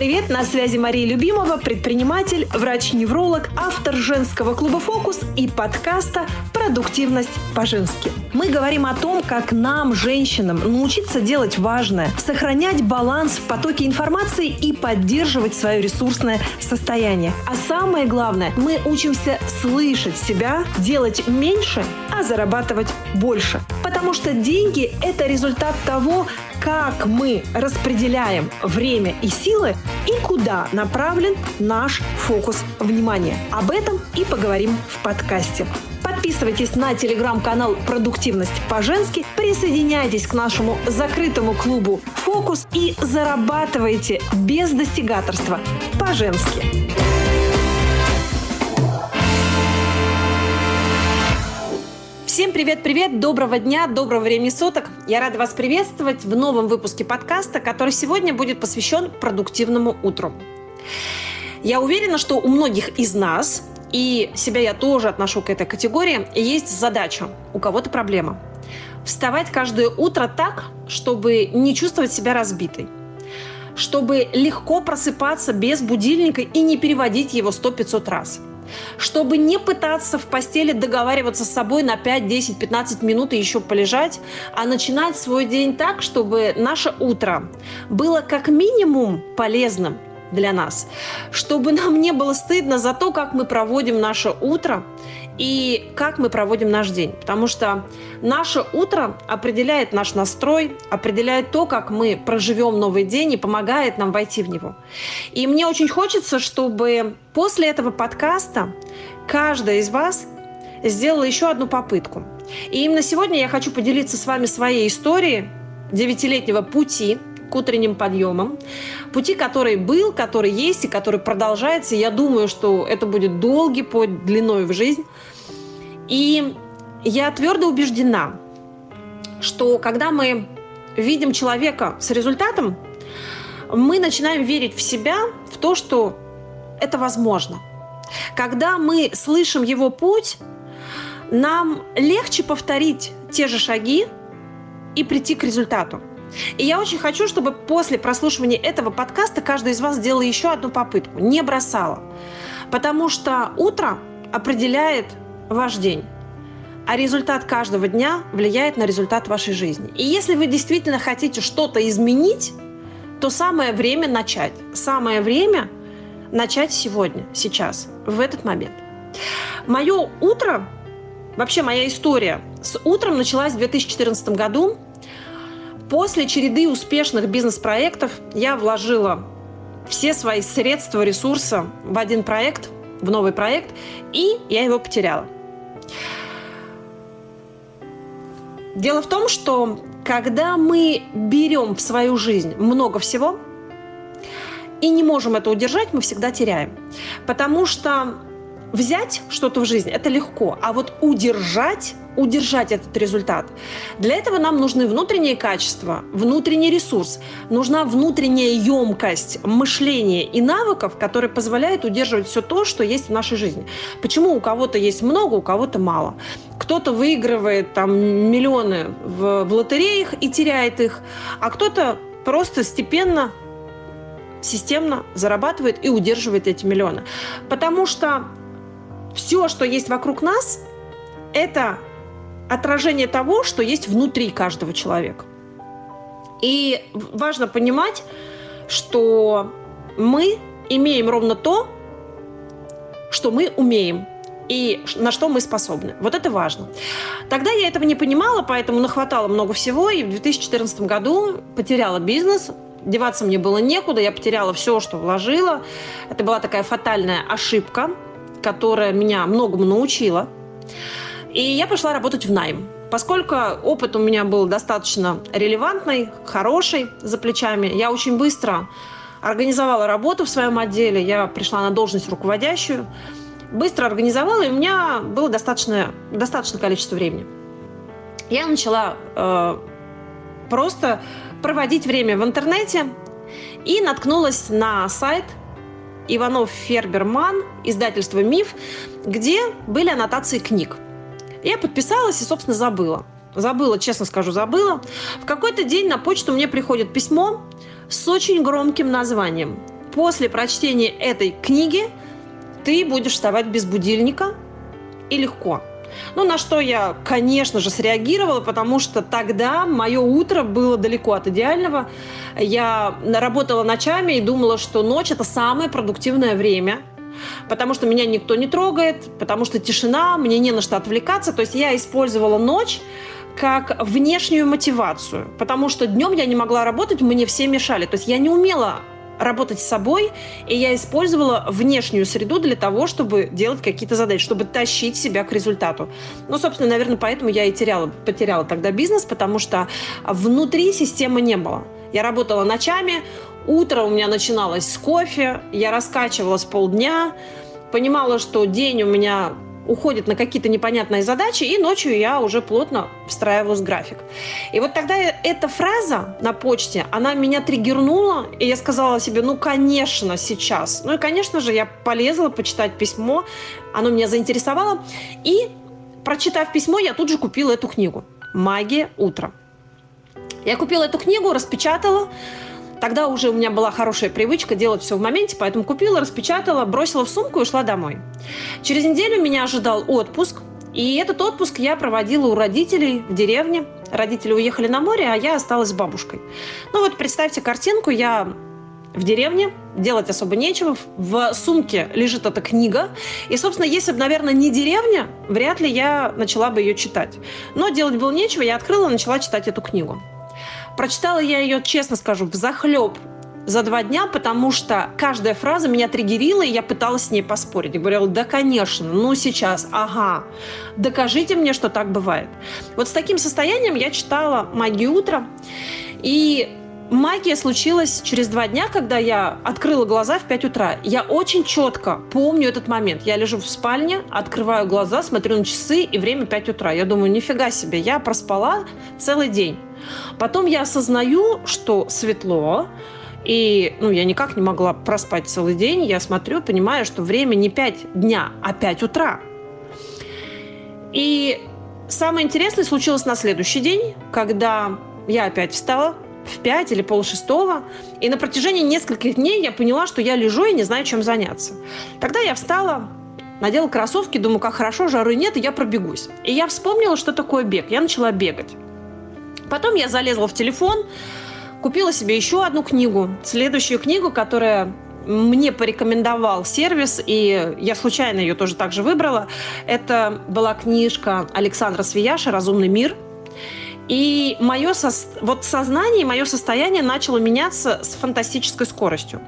привет! На связи Мария Любимова, предприниматель, врач-невролог, автор женского клуба «Фокус» и подкаста «Продуктивность по-женски». Мы говорим о том, как нам, женщинам, научиться делать важное, сохранять баланс в потоке информации и поддерживать свое ресурсное состояние. А самое главное, мы учимся слышать себя, делать меньше, зарабатывать больше. Потому что деньги – это результат того, как мы распределяем время и силы и куда направлен наш фокус внимания. Об этом и поговорим в подкасте. Подписывайтесь на телеграм-канал «Продуктивность по-женски», присоединяйтесь к нашему закрытому клубу «Фокус» и зарабатывайте без достигаторства по-женски. Всем привет-привет, доброго дня, доброго времени суток. Я рада вас приветствовать в новом выпуске подкаста, который сегодня будет посвящен продуктивному утру. Я уверена, что у многих из нас, и себя я тоже отношу к этой категории, есть задача, у кого-то проблема. Вставать каждое утро так, чтобы не чувствовать себя разбитой чтобы легко просыпаться без будильника и не переводить его 100-500 раз – чтобы не пытаться в постели договариваться с собой на 5, 10, 15 минут и еще полежать, а начинать свой день так, чтобы наше утро было как минимум полезным для нас, чтобы нам не было стыдно за то, как мы проводим наше утро, и как мы проводим наш день. Потому что наше утро определяет наш настрой, определяет то, как мы проживем новый день и помогает нам войти в него. И мне очень хочется, чтобы после этого подкаста каждая из вас сделала еще одну попытку. И именно сегодня я хочу поделиться с вами своей историей девятилетнего пути к утренним подъемам. Пути, который был, который есть и который продолжается. Я думаю, что это будет долгий путь длиной в жизнь. И я твердо убеждена, что когда мы видим человека с результатом, мы начинаем верить в себя, в то, что это возможно. Когда мы слышим его путь, нам легче повторить те же шаги и прийти к результату. И я очень хочу, чтобы после прослушивания этого подкаста каждый из вас сделал еще одну попытку, не бросала. Потому что утро определяет ваш день. А результат каждого дня влияет на результат вашей жизни. И если вы действительно хотите что-то изменить, то самое время начать. Самое время начать сегодня, сейчас, в этот момент. Мое утро, вообще моя история с утром началась в 2014 году. После череды успешных бизнес-проектов я вложила все свои средства, ресурсы в один проект, в новый проект, и я его потеряла. Дело в том, что когда мы берем в свою жизнь много всего и не можем это удержать, мы всегда теряем. Потому что взять что-то в жизнь – это легко, а вот удержать удержать этот результат. Для этого нам нужны внутренние качества, внутренний ресурс, нужна внутренняя емкость мышления и навыков, которые позволяют удерживать все то, что есть в нашей жизни. Почему у кого-то есть много, у кого-то мало? Кто-то выигрывает там миллионы в, в лотереях и теряет их, а кто-то просто степенно системно зарабатывает и удерживает эти миллионы. Потому что все, что есть вокруг нас, это отражение того, что есть внутри каждого человека. И важно понимать, что мы имеем ровно то, что мы умеем и на что мы способны. Вот это важно. Тогда я этого не понимала, поэтому нахватала много всего, и в 2014 году потеряла бизнес, деваться мне было некуда, я потеряла все, что вложила. Это была такая фатальная ошибка, которая меня многому научила. И я пошла работать в найм. Поскольку опыт у меня был достаточно релевантный, хороший за плечами, я очень быстро организовала работу в своем отделе. Я пришла на должность руководящую. Быстро организовала, и у меня было достаточное, достаточное количество времени. Я начала э, просто проводить время в интернете и наткнулась на сайт Иванов Ферберман, издательство «Миф», где были аннотации книг – я подписалась и, собственно, забыла. Забыла, честно скажу, забыла. В какой-то день на почту мне приходит письмо с очень громким названием после прочтения этой книги ты будешь вставать без будильника и легко. Ну, на что я, конечно же, среагировала, потому что тогда мое утро было далеко от идеального. Я работала ночами и думала, что ночь – это самое продуктивное время, потому что меня никто не трогает, потому что тишина, мне не на что отвлекаться. То есть я использовала ночь как внешнюю мотивацию, потому что днем я не могла работать, мне все мешали. То есть я не умела работать с собой, и я использовала внешнюю среду для того, чтобы делать какие-то задачи, чтобы тащить себя к результату. Ну, собственно, наверное, поэтому я и теряла, потеряла тогда бизнес, потому что внутри системы не было. Я работала ночами, утро у меня начиналось с кофе, я раскачивалась полдня, понимала, что день у меня уходит на какие-то непонятные задачи, и ночью я уже плотно встраивалась в график. И вот тогда эта фраза на почте, она меня триггернула, и я сказала себе, ну, конечно, сейчас. Ну и, конечно же, я полезла почитать письмо, оно меня заинтересовало, и, прочитав письмо, я тут же купила эту книгу «Магия утра». Я купила эту книгу, распечатала, Тогда уже у меня была хорошая привычка делать все в моменте, поэтому купила, распечатала, бросила в сумку и ушла домой. Через неделю меня ожидал отпуск, и этот отпуск я проводила у родителей в деревне. Родители уехали на море, а я осталась с бабушкой. Ну вот представьте картинку, я в деревне, делать особо нечего. В сумке лежит эта книга. И, собственно, если бы, наверное, не деревня, вряд ли я начала бы ее читать. Но делать было нечего, я открыла и начала читать эту книгу. Прочитала я ее, честно скажу, в захлеб за два дня, потому что каждая фраза меня триггерила, и я пыталась с ней поспорить. Я говорила, да, конечно, ну сейчас, ага, докажите мне, что так бывает. Вот с таким состоянием я читала «Магию утра», и магия случилась через два дня, когда я открыла глаза в 5 утра. Я очень четко помню этот момент. Я лежу в спальне, открываю глаза, смотрю на часы, и время 5 утра. Я думаю, нифига себе, я проспала целый день. Потом я осознаю, что светло, и ну, я никак не могла проспать целый день. Я смотрю, понимаю, что время не 5 дня, а 5 утра. И самое интересное случилось на следующий день, когда я опять встала в 5 или полшестого, и на протяжении нескольких дней я поняла, что я лежу и не знаю, чем заняться. Тогда я встала, надела кроссовки, думаю, как хорошо, жары нет, и я пробегусь. И я вспомнила, что такое бег. Я начала бегать. Потом я залезла в телефон, купила себе еще одну книгу, следующую книгу, которая мне порекомендовал сервис, и я случайно ее тоже также выбрала. Это была книжка Александра Свияша «Разумный мир». И мое со... вот сознание, мое состояние начало меняться с фантастической скоростью.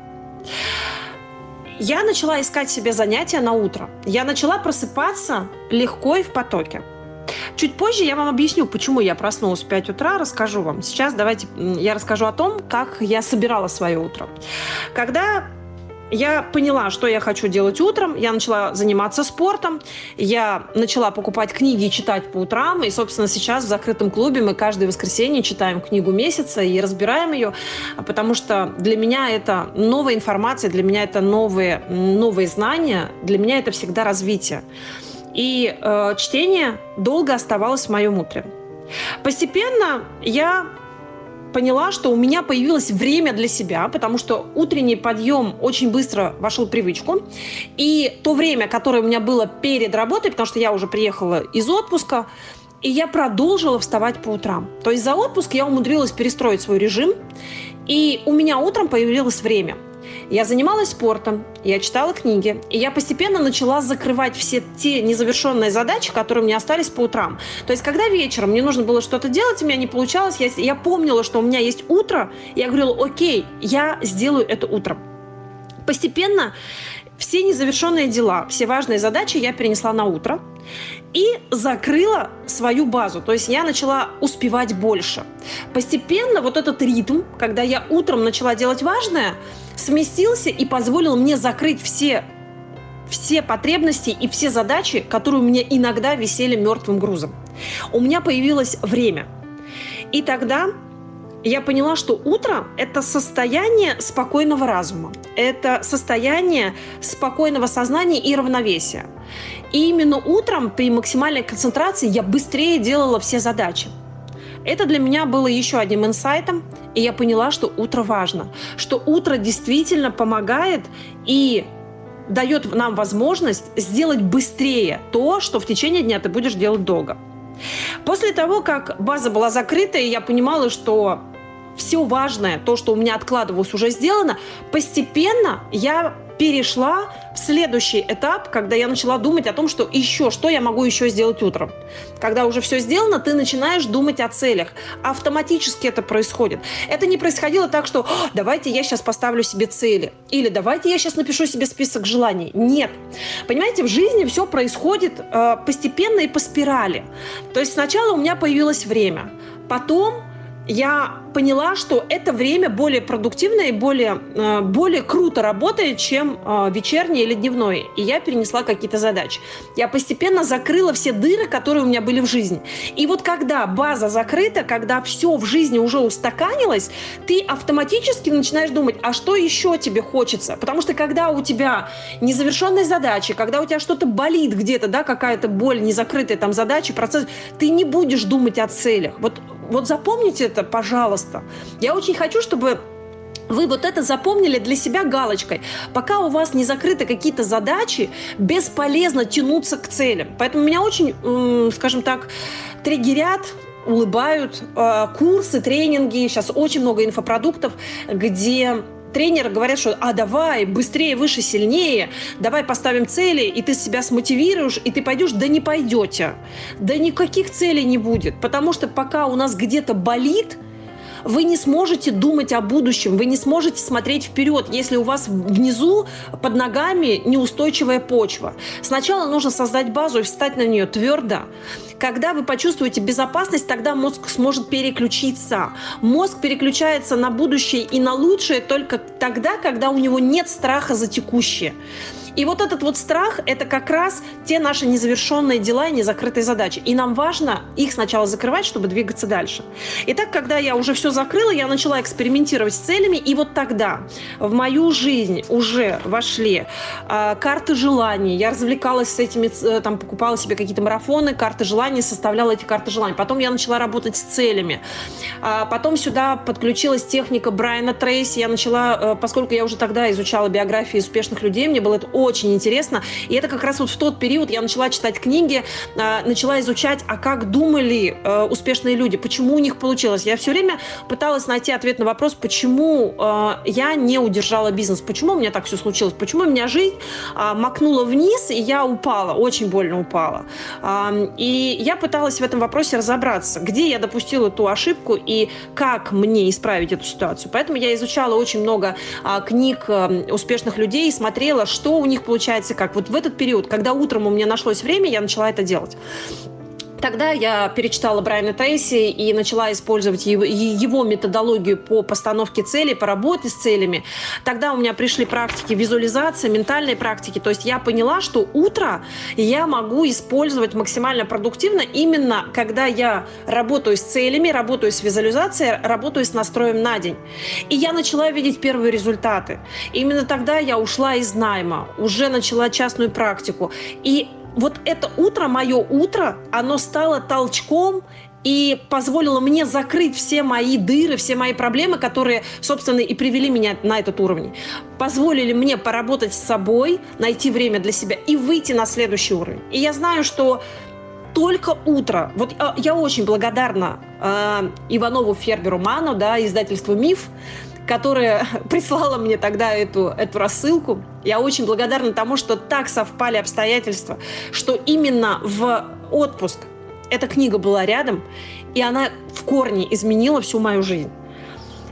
Я начала искать себе занятия на утро. Я начала просыпаться легко и в потоке. Чуть позже я вам объясню, почему я проснулась в 5 утра, расскажу вам. Сейчас давайте я расскажу о том, как я собирала свое утро. Когда я поняла, что я хочу делать утром. Я начала заниматься спортом. Я начала покупать книги и читать по утрам. И, собственно, сейчас в закрытом клубе мы каждое воскресенье читаем книгу месяца и разбираем ее, потому что для меня это новая информация, для меня это новые, новые знания, для меня это всегда развитие. И э, чтение долго оставалось в моем утре. Постепенно я поняла, что у меня появилось время для себя, потому что утренний подъем очень быстро вошел в привычку. И то время, которое у меня было перед работой, потому что я уже приехала из отпуска, и я продолжила вставать по утрам. То есть за отпуск я умудрилась перестроить свой режим, и у меня утром появилось время – я занималась спортом, я читала книги, и я постепенно начала закрывать все те незавершенные задачи, которые мне остались по утрам. То есть, когда вечером мне нужно было что-то делать, у меня не получалось, я, я помнила, что у меня есть утро, и я говорила, окей, я сделаю это утром. Постепенно все незавершенные дела, все важные задачи я перенесла на утро и закрыла свою базу. То есть я начала успевать больше. Постепенно вот этот ритм, когда я утром начала делать важное, сместился и позволил мне закрыть все все потребности и все задачи, которые у меня иногда висели мертвым грузом. У меня появилось время. И тогда я поняла, что утро – это состояние спокойного разума, это состояние спокойного сознания и равновесия. И именно утром при максимальной концентрации я быстрее делала все задачи. Это для меня было еще одним инсайтом, И я поняла, что утро важно, что утро действительно помогает и дает нам возможность сделать быстрее то, что в течение дня ты будешь делать долго. После того, как база была закрыта, и я понимала, что все важное, то, что у меня откладывалось, уже сделано, постепенно я перешла в следующий этап, когда я начала думать о том, что еще, что я могу еще сделать утром. Когда уже все сделано, ты начинаешь думать о целях. Автоматически это происходит. Это не происходило так, что давайте я сейчас поставлю себе цели. Или давайте я сейчас напишу себе список желаний. Нет. Понимаете, в жизни все происходит э, постепенно и по спирали. То есть сначала у меня появилось время. Потом я поняла, что это время более продуктивное и более, э, более круто работает, чем э, вечернее или дневное. И я перенесла какие-то задачи. Я постепенно закрыла все дыры, которые у меня были в жизни. И вот когда база закрыта, когда все в жизни уже устаканилось, ты автоматически начинаешь думать, а что еще тебе хочется? Потому что когда у тебя незавершенные задачи, когда у тебя что-то болит где-то, да, какая-то боль, незакрытая там задача, процесс, ты не будешь думать о целях. Вот, вот запомните это, пожалуйста. Я очень хочу, чтобы вы вот это запомнили для себя галочкой. Пока у вас не закрыты какие-то задачи, бесполезно тянуться к целям. Поэтому меня очень, скажем так, триггерят улыбают э, курсы, тренинги. Сейчас очень много инфопродуктов, где тренеры говорят, что а давай, быстрее, выше, сильнее, давай поставим цели, и ты себя смотивируешь, и ты пойдешь, да не пойдете. Да никаких целей не будет, потому что пока у нас где-то болит – вы не сможете думать о будущем, вы не сможете смотреть вперед, если у вас внизу под ногами неустойчивая почва. Сначала нужно создать базу и встать на нее твердо. Когда вы почувствуете безопасность, тогда мозг сможет переключиться. Мозг переключается на будущее и на лучшее только тогда, когда у него нет страха за текущее. И вот этот вот страх – это как раз те наши незавершенные дела и незакрытые задачи. И нам важно их сначала закрывать, чтобы двигаться дальше. Итак, когда я уже все закрыла, я начала экспериментировать с целями, и вот тогда в мою жизнь уже вошли э, карты желаний. Я развлекалась с этими, э, там, покупала себе какие-то марафоны, карты желаний, составляла эти карты желаний. Потом я начала работать с целями. А потом сюда подключилась техника Брайана Трейси. Я начала, э, поскольку я уже тогда изучала биографии успешных людей, мне было это очень интересно. И это как раз вот в тот период я начала читать книги, а, начала изучать, а как думали э, успешные люди, почему у них получилось. Я все время пыталась найти ответ на вопрос, почему э, я не удержала бизнес, почему у меня так все случилось, почему у меня жизнь а, макнула вниз, и я упала, очень больно упала. И я пыталась в этом вопросе разобраться, где я допустила ту ошибку и как мне исправить эту ситуацию. Поэтому я изучала очень много а, книг э, успешных людей и смотрела, что у них получается как. Вот в этот период, когда утром у меня нашлось время, я начала это делать. Тогда я перечитала Брайана Трейси и начала использовать его, методологию по постановке целей, по работе с целями. Тогда у меня пришли практики визуализации, ментальной практики. То есть я поняла, что утро я могу использовать максимально продуктивно именно когда я работаю с целями, работаю с визуализацией, работаю с настроем на день. И я начала видеть первые результаты. именно тогда я ушла из найма, уже начала частную практику. И вот это утро, мое утро, оно стало толчком и позволило мне закрыть все мои дыры, все мои проблемы, которые, собственно, и привели меня на этот уровень. Позволили мне поработать с собой, найти время для себя и выйти на следующий уровень. И я знаю, что только утро. Вот а, я очень благодарна э, Иванову Ферберу Ману, да, издательству «Миф», которая прислала мне тогда эту, эту рассылку. Я очень благодарна тому, что так совпали обстоятельства, что именно в отпуск эта книга была рядом, и она в корне изменила всю мою жизнь.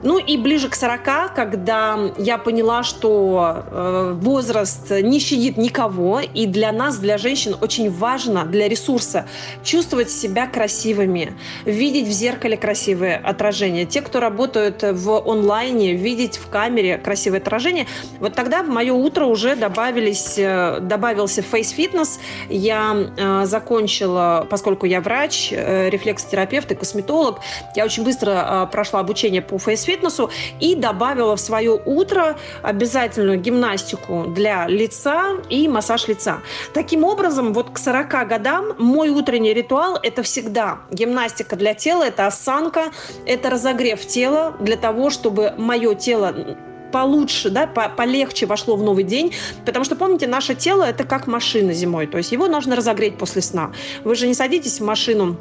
Ну и ближе к 40, когда я поняла, что э, возраст не щадит никого, и для нас, для женщин, очень важно, для ресурса, чувствовать себя красивыми, видеть в зеркале красивое отражение. Те, кто работают в онлайне, видеть в камере красивое отражение. Вот тогда в мое утро уже добавились, э, добавился Fitness. Я э, закончила, поскольку я врач, э, рефлексотерапевт и косметолог, я очень быстро э, прошла обучение по Face фитнесу и добавила в свое утро обязательную гимнастику для лица и массаж лица. Таким образом, вот к 40 годам мой утренний ритуал – это всегда гимнастика для тела, это осанка, это разогрев тела для того, чтобы мое тело получше, да, по полегче вошло в новый день, потому что, помните, наше тело – это как машина зимой, то есть его нужно разогреть после сна. Вы же не садитесь в машину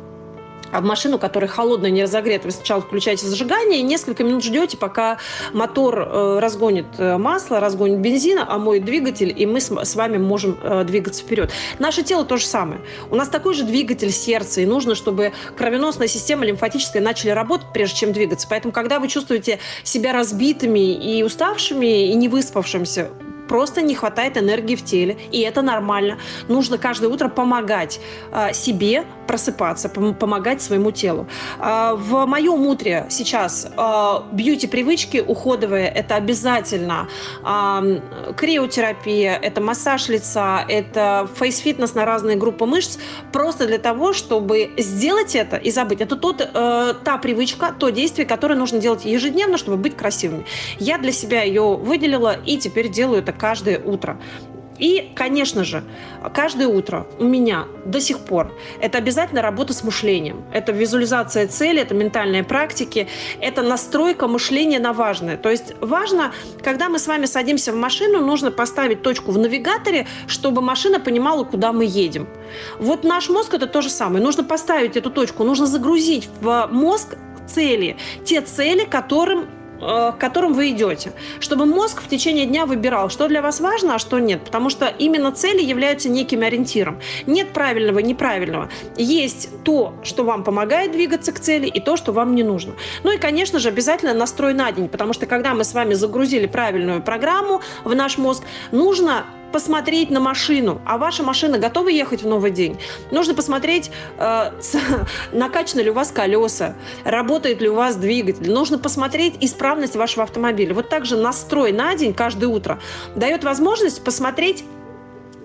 а в машину, которая холодная, не разогрета, вы сначала включаете зажигание и несколько минут ждете, пока мотор э, разгонит э, масло, разгонит бензин, омоет двигатель, и мы с, с вами можем э, двигаться вперед. Наше тело то же самое. У нас такой же двигатель сердца, и нужно, чтобы кровеносная система лимфатическая начали работать, прежде чем двигаться. Поэтому, когда вы чувствуете себя разбитыми и уставшими, и не выспавшимся, просто не хватает энергии в теле, и это нормально. Нужно каждое утро помогать э, себе просыпаться, пом- помогать своему телу. Э, в моем утре сейчас э, бьюти-привычки уходовые – это обязательно криотерапия, это массаж лица, это фейс-фитнес на разные группы мышц, просто для того, чтобы сделать это и забыть. Это тот, э, та привычка, то действие, которое нужно делать ежедневно, чтобы быть красивыми. Я для себя ее выделила и теперь делаю это каждое утро. И, конечно же, каждое утро у меня до сих пор это обязательно работа с мышлением. Это визуализация цели, это ментальные практики, это настройка мышления на важное. То есть важно, когда мы с вами садимся в машину, нужно поставить точку в навигаторе, чтобы машина понимала, куда мы едем. Вот наш мозг это то же самое. Нужно поставить эту точку, нужно загрузить в мозг цели, те цели, которым к которым вы идете, чтобы мозг в течение дня выбирал, что для вас важно, а что нет, потому что именно цели являются неким ориентиром. Нет правильного, неправильного. Есть то, что вам помогает двигаться к цели, и то, что вам не нужно. Ну и, конечно же, обязательно настрой на день, потому что когда мы с вами загрузили правильную программу в наш мозг, нужно посмотреть на машину. А ваша машина готова ехать в новый день? Нужно посмотреть, э, накачаны ли у вас колеса, работает ли у вас двигатель. Нужно посмотреть исправность вашего автомобиля. Вот также настрой на день каждое утро дает возможность посмотреть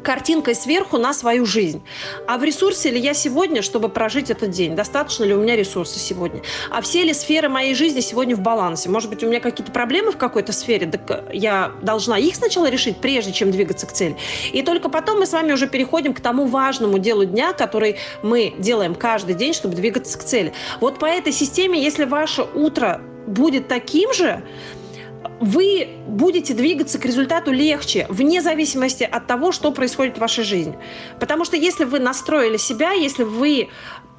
картинкой сверху на свою жизнь. А в ресурсе ли я сегодня, чтобы прожить этот день? Достаточно ли у меня ресурсов сегодня? А все ли сферы моей жизни сегодня в балансе? Может быть, у меня какие-то проблемы в какой-то сфере? Так я должна их сначала решить, прежде чем двигаться к цели. И только потом мы с вами уже переходим к тому важному делу дня, который мы делаем каждый день, чтобы двигаться к цели. Вот по этой системе, если ваше утро будет таким же, вы будете двигаться к результату легче, вне зависимости от того, что происходит в вашей жизни. Потому что если вы настроили себя, если вы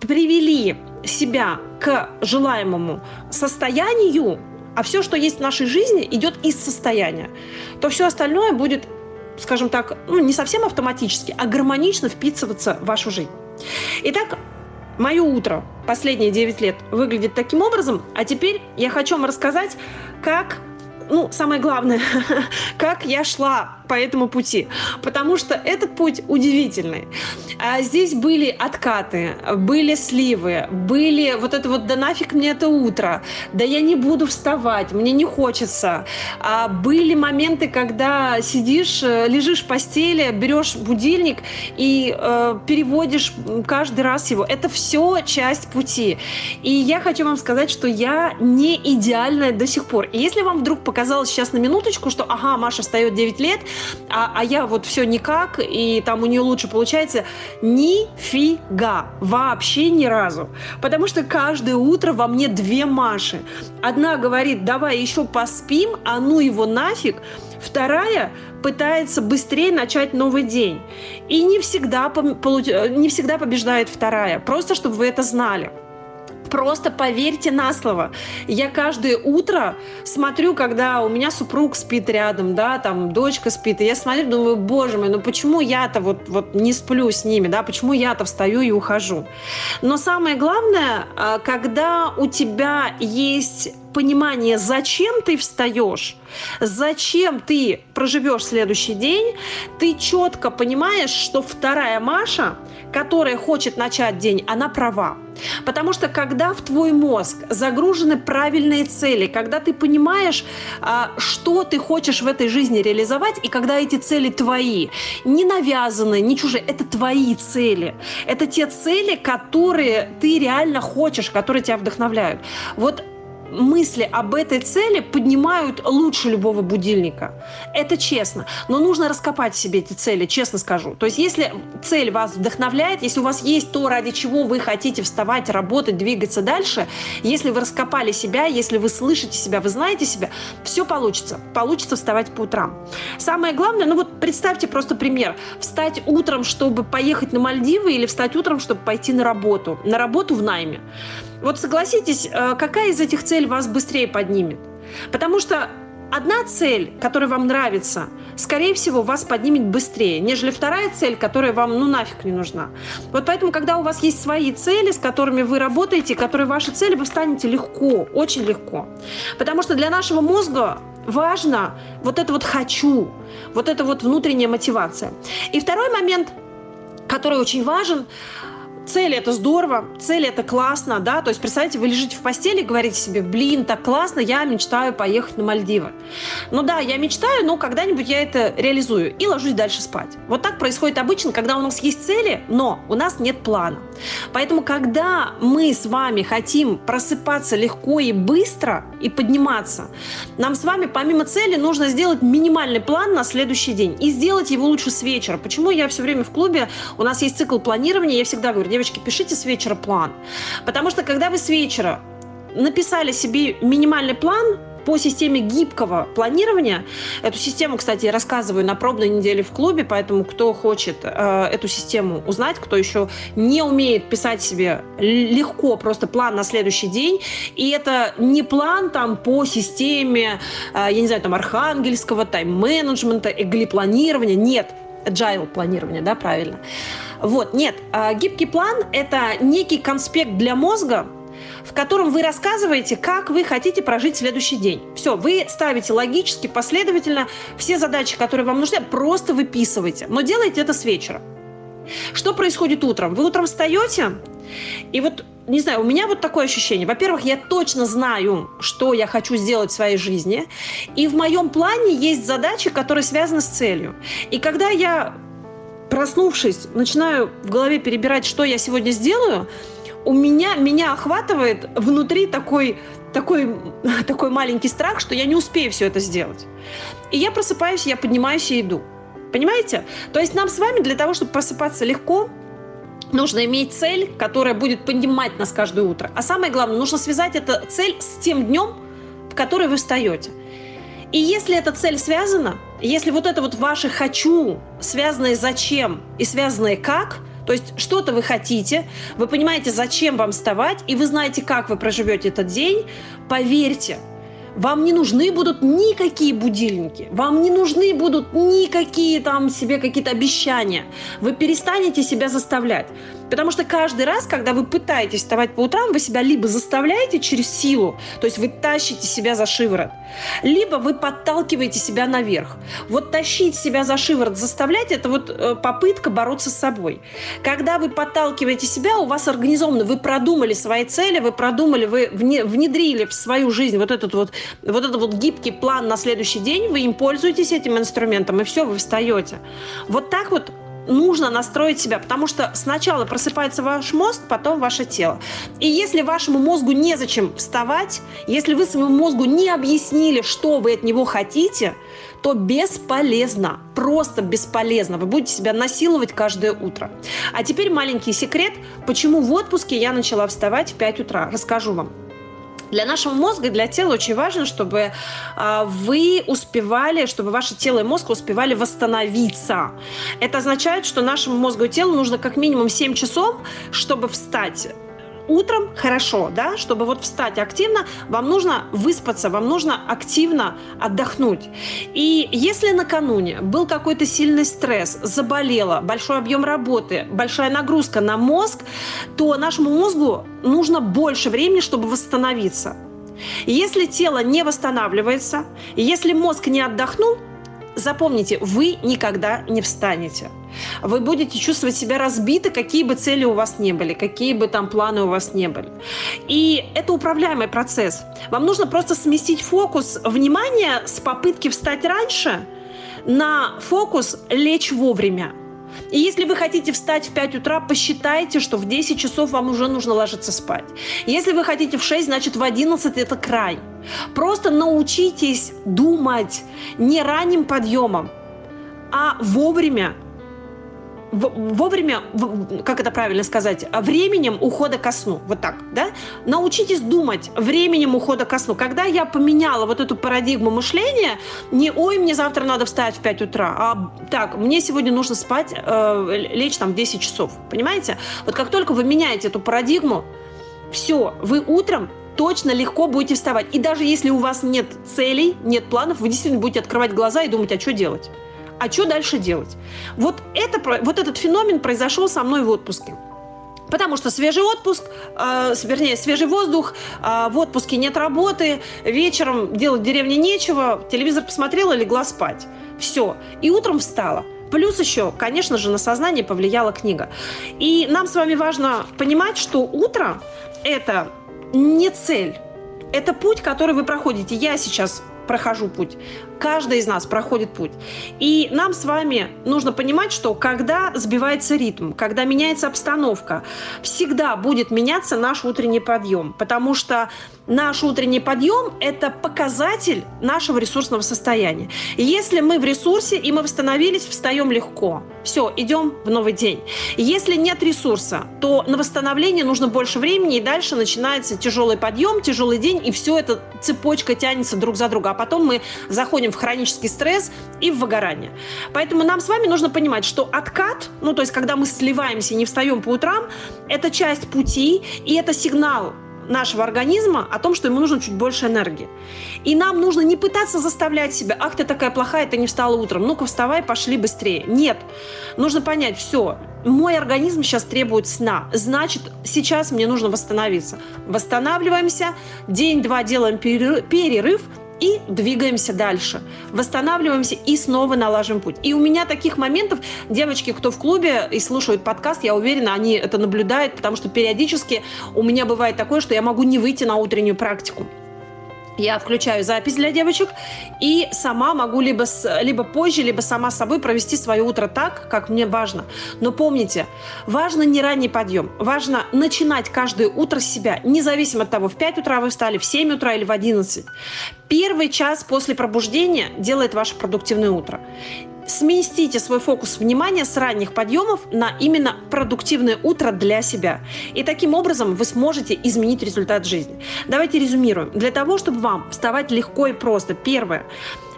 привели себя к желаемому состоянию, а все, что есть в нашей жизни, идет из состояния, то все остальное будет, скажем так, ну, не совсем автоматически, а гармонично вписываться в вашу жизнь. Итак, мое утро последние 9 лет выглядит таким образом, а теперь я хочу вам рассказать, как ну, самое главное, как я шла по этому пути. Потому что этот путь удивительный. А здесь были откаты, были сливы, были вот это вот «да нафиг мне это утро», «да я не буду вставать, мне не хочется». А были моменты, когда сидишь, э, лежишь в постели, берешь будильник и э, переводишь каждый раз его. Это все часть пути. И я хочу вам сказать, что я не идеальная до сих пор. И если вам вдруг показалось сейчас на минуточку, что ага, Маша встает 9 лет, а, а я вот все никак, и там у нее лучше получается. Нифига. Вообще ни разу. Потому что каждое утро во мне две Маши. Одна говорит, давай еще поспим, а ну его нафиг. Вторая пытается быстрее начать новый день. И не всегда, не всегда побеждает вторая. Просто чтобы вы это знали. Просто поверьте на слово. Я каждое утро смотрю, когда у меня супруг спит рядом, да, там дочка спит, и я смотрю, думаю, боже мой, ну почему я-то вот, вот не сплю с ними, да, почему я-то встаю и ухожу. Но самое главное, а, когда у тебя есть понимание, зачем ты встаешь, зачем ты проживешь следующий день, ты четко понимаешь, что вторая Маша, которая хочет начать день, она права. Потому что когда в твой мозг загружены правильные цели, когда ты понимаешь, а, что ты хочешь в этой жизни реализовать, и когда эти цели твои, не навязанные, не чужие, это твои цели. Это те цели, которые ты реально хочешь, которые тебя вдохновляют. Вот мысли об этой цели поднимают лучше любого будильника. Это честно. Но нужно раскопать себе эти цели, честно скажу. То есть если цель вас вдохновляет, если у вас есть то, ради чего вы хотите вставать, работать, двигаться дальше, если вы раскопали себя, если вы слышите себя, вы знаете себя, все получится. Получится вставать по утрам. Самое главное, ну вот представьте просто пример. Встать утром, чтобы поехать на Мальдивы или встать утром, чтобы пойти на работу. На работу в найме. Вот согласитесь, э, какая из этих целей вас быстрее поднимет? Потому что одна цель, которая вам нравится, скорее всего, вас поднимет быстрее, нежели вторая цель, которая вам ну нафиг не нужна. Вот поэтому, когда у вас есть свои цели, с которыми вы работаете, которые ваши цели, вы встанете легко, очень легко. Потому что для нашего мозга важно вот это вот «хочу», вот это вот внутренняя мотивация. И второй момент, который очень важен – Цель это здорово, цель это классно, да, то есть, представьте, вы лежите в постели и говорите себе, блин, так классно, я мечтаю поехать на Мальдивы. Ну да, я мечтаю, но когда-нибудь я это реализую и ложусь дальше спать. Вот так происходит обычно, когда у нас есть цели, но у нас нет плана. Поэтому, когда мы с вами хотим просыпаться легко и быстро и подниматься, нам с вами помимо цели нужно сделать минимальный план на следующий день и сделать его лучше с вечера. Почему я все время в клубе, у нас есть цикл планирования, я всегда говорю, девочки, пишите с вечера план. Потому что когда вы с вечера написали себе минимальный план, по системе гибкого планирования. Эту систему, кстати, я рассказываю на пробной неделе в клубе, поэтому кто хочет э, эту систему узнать, кто еще не умеет писать себе легко просто план на следующий день, и это не план там по системе, э, я не знаю, там архангельского тайм-менеджмента, эгли-планирования, нет, agile планирования, да, правильно. Вот, нет, а, гибкий план – это некий конспект для мозга, в котором вы рассказываете, как вы хотите прожить следующий день. Все, вы ставите логически, последовательно все задачи, которые вам нужны, просто выписывайте. Но делайте это с вечера. Что происходит утром? Вы утром встаете, и вот, не знаю, у меня вот такое ощущение. Во-первых, я точно знаю, что я хочу сделать в своей жизни, и в моем плане есть задачи, которые связаны с целью. И когда я проснувшись, начинаю в голове перебирать, что я сегодня сделаю, у меня, меня охватывает внутри такой, такой, такой маленький страх, что я не успею все это сделать. И я просыпаюсь, я поднимаюсь и иду. Понимаете? То есть нам с вами для того, чтобы просыпаться легко, нужно иметь цель, которая будет поднимать нас каждое утро. А самое главное, нужно связать эту цель с тем днем, в который вы встаете. И если эта цель связана, если вот это вот ваше «хочу», связанное «зачем» и связанное «как», то есть что-то вы хотите, вы понимаете, зачем вам вставать, и вы знаете, как вы проживете этот день, поверьте, вам не нужны будут никакие будильники, вам не нужны будут никакие там себе какие-то обещания. Вы перестанете себя заставлять. Потому что каждый раз, когда вы пытаетесь вставать по утрам, вы себя либо заставляете через силу, то есть вы тащите себя за шиворот, либо вы подталкиваете себя наверх. Вот тащить себя за шиворот, заставлять – это вот э, попытка бороться с собой. Когда вы подталкиваете себя, у вас организовано, вы продумали свои цели, вы продумали, вы внедрили в свою жизнь вот этот вот, вот этот вот гибкий план на следующий день, вы им пользуетесь этим инструментом, и все, вы встаете. Вот так вот нужно настроить себя, потому что сначала просыпается ваш мозг, потом ваше тело. И если вашему мозгу незачем вставать, если вы своему мозгу не объяснили, что вы от него хотите, то бесполезно, просто бесполезно. Вы будете себя насиловать каждое утро. А теперь маленький секрет, почему в отпуске я начала вставать в 5 утра. Расскажу вам. Для нашего мозга и для тела очень важно, чтобы а, вы успевали, чтобы ваше тело и мозг успевали восстановиться. Это означает, что нашему мозгу и телу нужно как минимум 7 часов, чтобы встать утром хорошо, да, чтобы вот встать активно, вам нужно выспаться, вам нужно активно отдохнуть. И если накануне был какой-то сильный стресс, заболело, большой объем работы, большая нагрузка на мозг, то нашему мозгу нужно больше времени, чтобы восстановиться. Если тело не восстанавливается, если мозг не отдохнул, запомните, вы никогда не встанете. Вы будете чувствовать себя разбито, какие бы цели у вас не были, какие бы там планы у вас не были. И это управляемый процесс. Вам нужно просто сместить фокус внимания с попытки встать раньше на фокус лечь вовремя. И если вы хотите встать в 5 утра, посчитайте, что в 10 часов вам уже нужно ложиться спать. Если вы хотите в 6, значит в 11 это край. Просто научитесь думать не ранним подъемом, а вовремя вовремя, как это правильно сказать, временем ухода ко сну. Вот так, да? Научитесь думать временем ухода ко сну. Когда я поменяла вот эту парадигму мышления, не «Ой, мне завтра надо встать в 5 утра», а «Так, мне сегодня нужно спать, э, лечь там в 10 часов». Понимаете? Вот как только вы меняете эту парадигму, все, вы утром точно легко будете вставать. И даже если у вас нет целей, нет планов, вы действительно будете открывать глаза и думать, а что делать? А что дальше делать? Вот, это, вот этот феномен произошел со мной в отпуске. Потому что свежий отпуск, э, вернее, свежий воздух, э, в отпуске нет работы, вечером делать в деревне нечего, телевизор посмотрела, легла спать. Все. И утром встала. Плюс еще, конечно же, на сознание повлияла книга. И нам с вами важно понимать, что утро – это не цель. Это путь, который вы проходите. Я сейчас прохожу путь. Каждый из нас проходит путь. И нам с вами нужно понимать, что когда сбивается ритм, когда меняется обстановка, всегда будет меняться наш утренний подъем. Потому что наш утренний подъем – это показатель нашего ресурсного состояния. Если мы в ресурсе и мы восстановились, встаем легко. Все, идем в новый день. Если нет ресурса, то на восстановление нужно больше времени, и дальше начинается тяжелый подъем, тяжелый день, и все это цепочка тянется друг за друга. А потом мы заходим в хронический стресс и в выгорание. Поэтому нам с вами нужно понимать, что откат, ну то есть когда мы сливаемся и не встаем по утрам, это часть пути, и это сигнал нашего организма о том, что ему нужно чуть больше энергии. И нам нужно не пытаться заставлять себя, ах, ты такая плохая, ты не встала утром, ну-ка вставай, пошли быстрее. Нет, нужно понять, все, мой организм сейчас требует сна, значит, сейчас мне нужно восстановиться. Восстанавливаемся, день-два делаем перерыв, и двигаемся дальше. Восстанавливаемся и снова налаживаем путь. И у меня таких моментов, девочки, кто в клубе и слушают подкаст, я уверена, они это наблюдают, потому что периодически у меня бывает такое, что я могу не выйти на утреннюю практику. Я включаю запись для девочек и сама могу либо, с, либо позже, либо сама с собой провести свое утро так, как мне важно. Но помните, важно не ранний подъем. Важно начинать каждое утро с себя, независимо от того, в 5 утра вы встали, в 7 утра или в 11. Первый час после пробуждения делает ваше продуктивное утро сместите свой фокус внимания с ранних подъемов на именно продуктивное утро для себя. И таким образом вы сможете изменить результат жизни. Давайте резюмируем. Для того, чтобы вам вставать легко и просто, первое,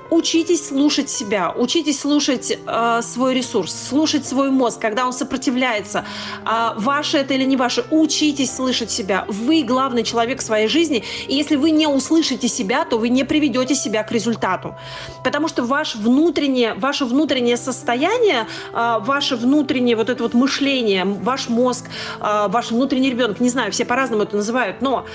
учитесь слушать себя, учитесь слушать э, свой ресурс, слушать свой мозг, когда он сопротивляется. Э, ваше это или не ваше, учитесь слышать себя. Вы главный человек в своей жизни, и если вы не услышите себя, то вы не приведете себя к результату. Потому что ваше внутреннее, ваше внутреннее состояние, э, ваше внутреннее вот это вот мышление, ваш мозг, э, ваш внутренний ребенок, не знаю, все по-разному это называют, но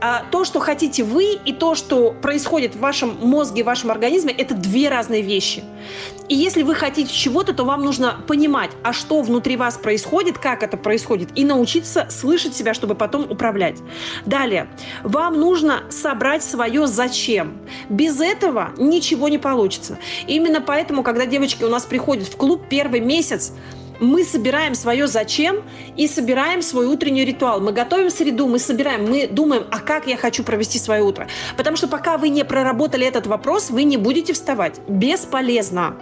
э, то, что хотите вы, и то, что происходит в вашем мозге, в вашем организме, это две разные вещи. И если вы хотите чего-то, то вам нужно понимать, а что внутри вас происходит, как это происходит, и научиться слышать себя, чтобы потом управлять. Далее, вам нужно собрать свое зачем. Без этого ничего не получится. Именно поэтому, когда девочки у нас приходят в клуб первый месяц, мы собираем свое зачем и собираем свой утренний ритуал. Мы готовим среду, мы собираем, мы думаем, а как я хочу провести свое утро. Потому что пока вы не проработали этот вопрос, вы не будете вставать. Бесполезно.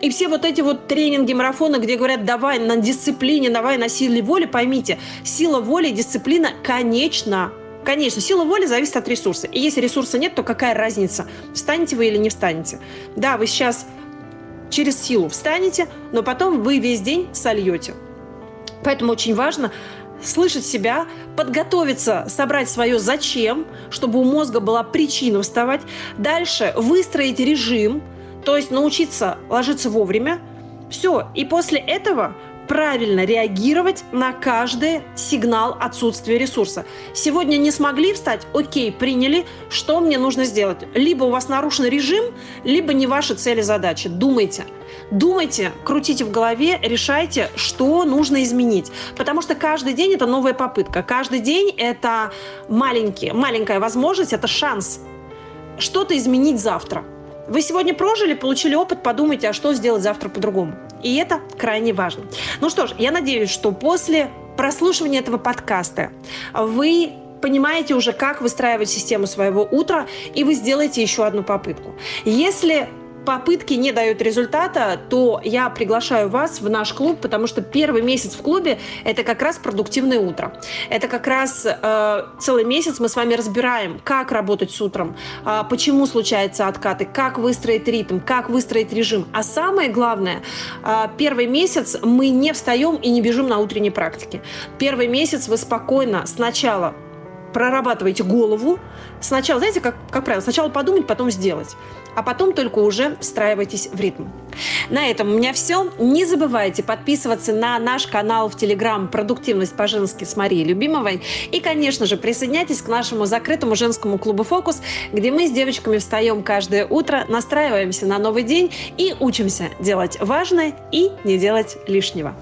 И все вот эти вот тренинги, марафоны, где говорят, давай на дисциплине, давай на силе воли, поймите, сила воли и дисциплина конечно. Конечно, сила воли зависит от ресурса. И если ресурса нет, то какая разница, встанете вы или не встанете. Да, вы сейчас через силу встанете, но потом вы весь день сольете. Поэтому очень важно слышать себя, подготовиться, собрать свое зачем, чтобы у мозга была причина вставать. Дальше выстроить режим, то есть научиться ложиться вовремя. Все. И после этого правильно реагировать на каждый сигнал отсутствия ресурса. Сегодня не смогли встать? Окей, приняли. Что мне нужно сделать? Либо у вас нарушен режим, либо не ваши цели задачи. Думайте. Думайте, крутите в голове, решайте, что нужно изменить. Потому что каждый день это новая попытка. Каждый день это маленький, маленькая возможность, это шанс что-то изменить завтра. Вы сегодня прожили, получили опыт, подумайте, а что сделать завтра по-другому. И это крайне важно. Ну что ж, я надеюсь, что после прослушивания этого подкаста вы понимаете уже, как выстраивать систему своего утра, и вы сделаете еще одну попытку. Если попытки не дают результата, то я приглашаю вас в наш клуб, потому что первый месяц в клубе это как раз продуктивное утро. Это как раз э, целый месяц мы с вами разбираем, как работать с утром, э, почему случаются откаты, как выстроить ритм, как выстроить режим. А самое главное, э, первый месяц мы не встаем и не бежим на утренней практике. Первый месяц вы спокойно сначала прорабатываете голову. Сначала, знаете, как, как правило, сначала подумать, потом сделать а потом только уже встраивайтесь в ритм. На этом у меня все. Не забывайте подписываться на наш канал в Телеграм «Продуктивность по-женски» с Марией Любимовой. И, конечно же, присоединяйтесь к нашему закрытому женскому клубу «Фокус», где мы с девочками встаем каждое утро, настраиваемся на новый день и учимся делать важное и не делать лишнего.